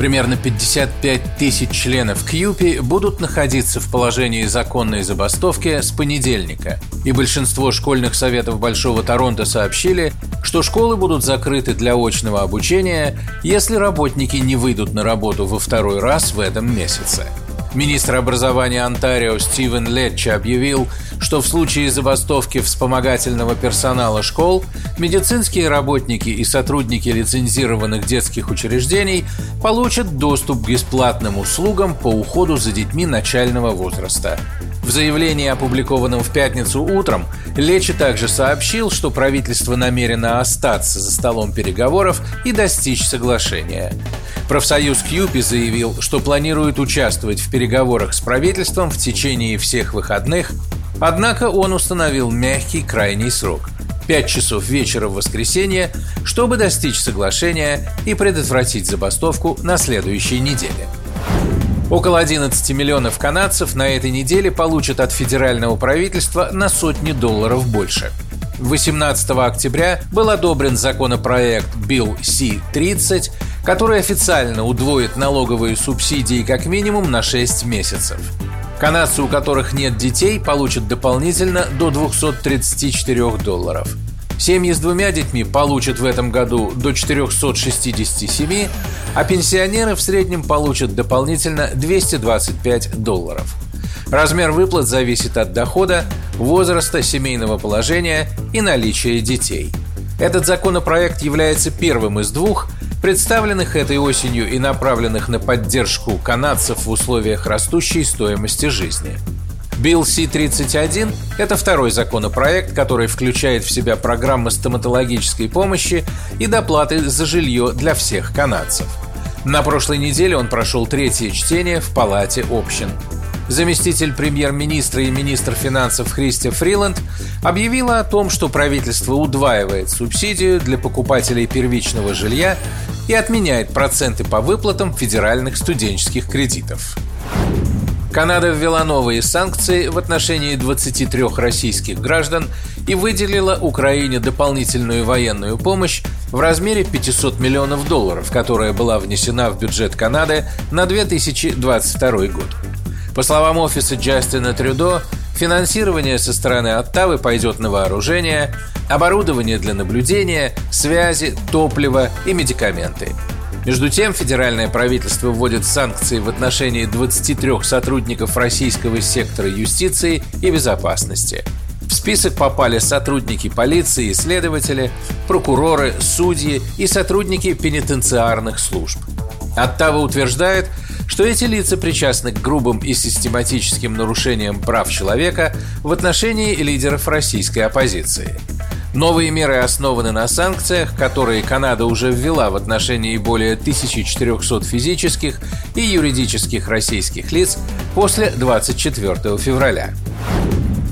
Примерно 55 тысяч членов Кьюпи будут находиться в положении законной забастовки с понедельника. И большинство школьных советов Большого Торонто сообщили, что школы будут закрыты для очного обучения, если работники не выйдут на работу во второй раз в этом месяце. Министр образования Онтарио Стивен Летча объявил, что в случае забастовки вспомогательного персонала школ медицинские работники и сотрудники лицензированных детских учреждений получат доступ к бесплатным услугам по уходу за детьми начального возраста. В заявлении, опубликованном в пятницу утром, Лечи также сообщил, что правительство намерено остаться за столом переговоров и достичь соглашения. Профсоюз Кьюпи заявил, что планирует участвовать в переговорах с правительством в течение всех выходных, однако он установил мягкий крайний срок – 5 часов вечера в воскресенье, чтобы достичь соглашения и предотвратить забастовку на следующей неделе. Около 11 миллионов канадцев на этой неделе получат от федерального правительства на сотни долларов больше. 18 октября был одобрен законопроект Bill C-30, который официально удвоит налоговые субсидии как минимум на 6 месяцев. Канадцы, у которых нет детей, получат дополнительно до 234 долларов – Семьи с двумя детьми получат в этом году до 467, а пенсионеры в среднем получат дополнительно 225 долларов. Размер выплат зависит от дохода, возраста, семейного положения и наличия детей. Этот законопроект является первым из двух, представленных этой осенью и направленных на поддержку канадцев в условиях растущей стоимости жизни. Билл Си-31 – это второй законопроект, который включает в себя программы стоматологической помощи и доплаты за жилье для всех канадцев. На прошлой неделе он прошел третье чтение в Палате общин. Заместитель премьер-министра и министр финансов Христи Фриланд объявила о том, что правительство удваивает субсидию для покупателей первичного жилья и отменяет проценты по выплатам федеральных студенческих кредитов. Канада ввела новые санкции в отношении 23 российских граждан и выделила Украине дополнительную военную помощь в размере 500 миллионов долларов, которая была внесена в бюджет Канады на 2022 год. По словам офиса Джастина Трюдо, финансирование со стороны Оттавы пойдет на вооружение, оборудование для наблюдения, связи, топливо и медикаменты – между тем, федеральное правительство вводит санкции в отношении 23 сотрудников российского сектора юстиции и безопасности. В список попали сотрудники полиции следователи, прокуроры, судьи и сотрудники пенитенциарных служб. Оттава утверждает, что эти лица причастны к грубым и систематическим нарушениям прав человека в отношении лидеров российской оппозиции – Новые меры основаны на санкциях, которые Канада уже ввела в отношении более 1400 физических и юридических российских лиц после 24 февраля.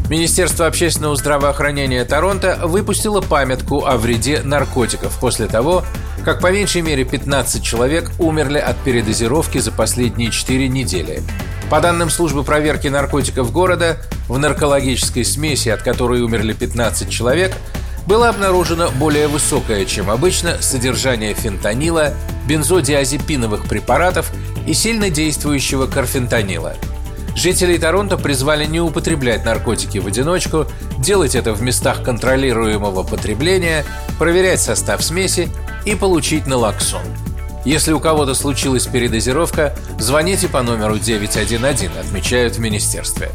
Министерство общественного здравоохранения Торонто выпустило памятку о вреде наркотиков после того, как по меньшей мере 15 человек умерли от передозировки за последние 4 недели. По данным службы проверки наркотиков города, в наркологической смеси, от которой умерли 15 человек, было обнаружено более высокое, чем обычно, содержание фентанила, бензодиазепиновых препаратов и сильно действующего карфентанила. Жителей Торонто призвали не употреблять наркотики в одиночку, делать это в местах контролируемого потребления, проверять состав смеси и получить налоксон. Если у кого-то случилась передозировка, звоните по номеру 911, отмечают в министерстве.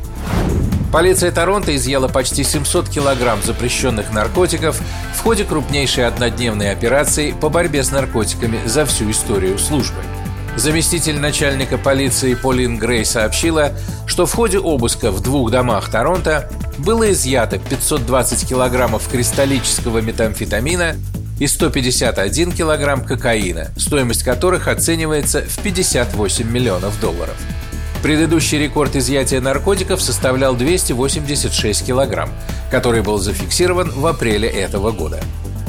Полиция Торонто изъяла почти 700 килограмм запрещенных наркотиков в ходе крупнейшей однодневной операции по борьбе с наркотиками за всю историю службы. Заместитель начальника полиции Полин Грей сообщила, что в ходе обыска в двух домах Торонто было изъято 520 килограммов кристаллического метамфетамина и 151 килограмм кокаина, стоимость которых оценивается в 58 миллионов долларов. Предыдущий рекорд изъятия наркотиков составлял 286 килограмм, который был зафиксирован в апреле этого года.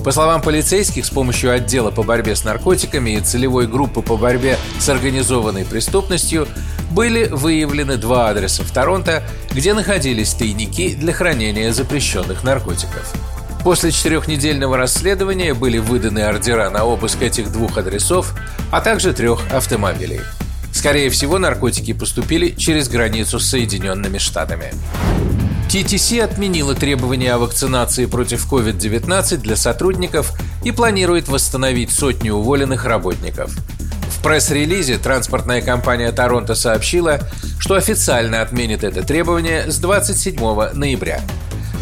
По словам полицейских, с помощью отдела по борьбе с наркотиками и целевой группы по борьбе с организованной преступностью были выявлены два адреса в Торонто, где находились тайники для хранения запрещенных наркотиков. После четырехнедельного расследования были выданы ордера на обыск этих двух адресов, а также трех автомобилей. Скорее всего, наркотики поступили через границу с Соединенными Штатами. TTC отменила требования о вакцинации против COVID-19 для сотрудников и планирует восстановить сотню уволенных работников. В пресс-релизе транспортная компания Торонто сообщила, что официально отменит это требование с 27 ноября.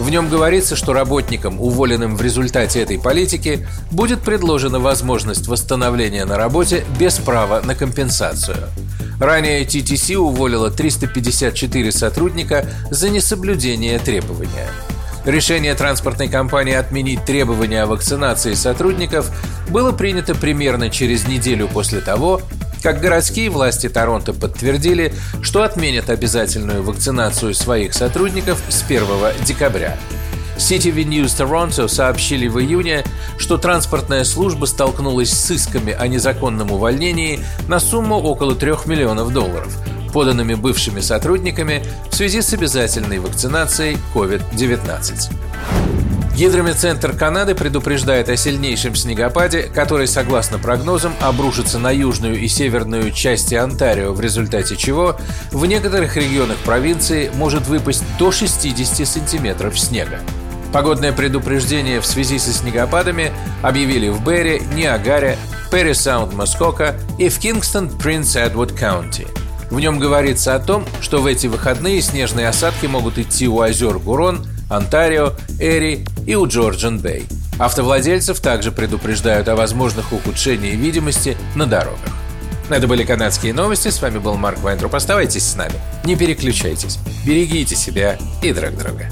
В нем говорится, что работникам, уволенным в результате этой политики, будет предложена возможность восстановления на работе без права на компенсацию. Ранее TTC уволила 354 сотрудника за несоблюдение требования. Решение транспортной компании отменить требования о вакцинации сотрудников было принято примерно через неделю после того, как городские власти Торонто подтвердили, что отменят обязательную вакцинацию своих сотрудников с 1 декабря. CTV News Toronto сообщили в июне, что транспортная служба столкнулась с исками о незаконном увольнении на сумму около 3 миллионов долларов, поданными бывшими сотрудниками в связи с обязательной вакцинацией COVID-19. Гидрометцентр Канады предупреждает о сильнейшем снегопаде, который, согласно прогнозам, обрушится на южную и северную части Онтарио, в результате чего в некоторых регионах провинции может выпасть до 60 сантиметров снега. Погодное предупреждение в связи со снегопадами объявили в Барри, Ниагаре, Парри Саунд Москока и в Кингстон Prince Edward County. В нем говорится о том, что в эти выходные снежные осадки могут идти у озер Гурон, Онтарио, Эри и у Georgian Bay. Автовладельцев также предупреждают о возможных ухудшениях видимости на дорогах. Это были канадские новости. С вами был Марк Вайнтруп. Оставайтесь с нами. Не переключайтесь. Берегите себя и друг друга.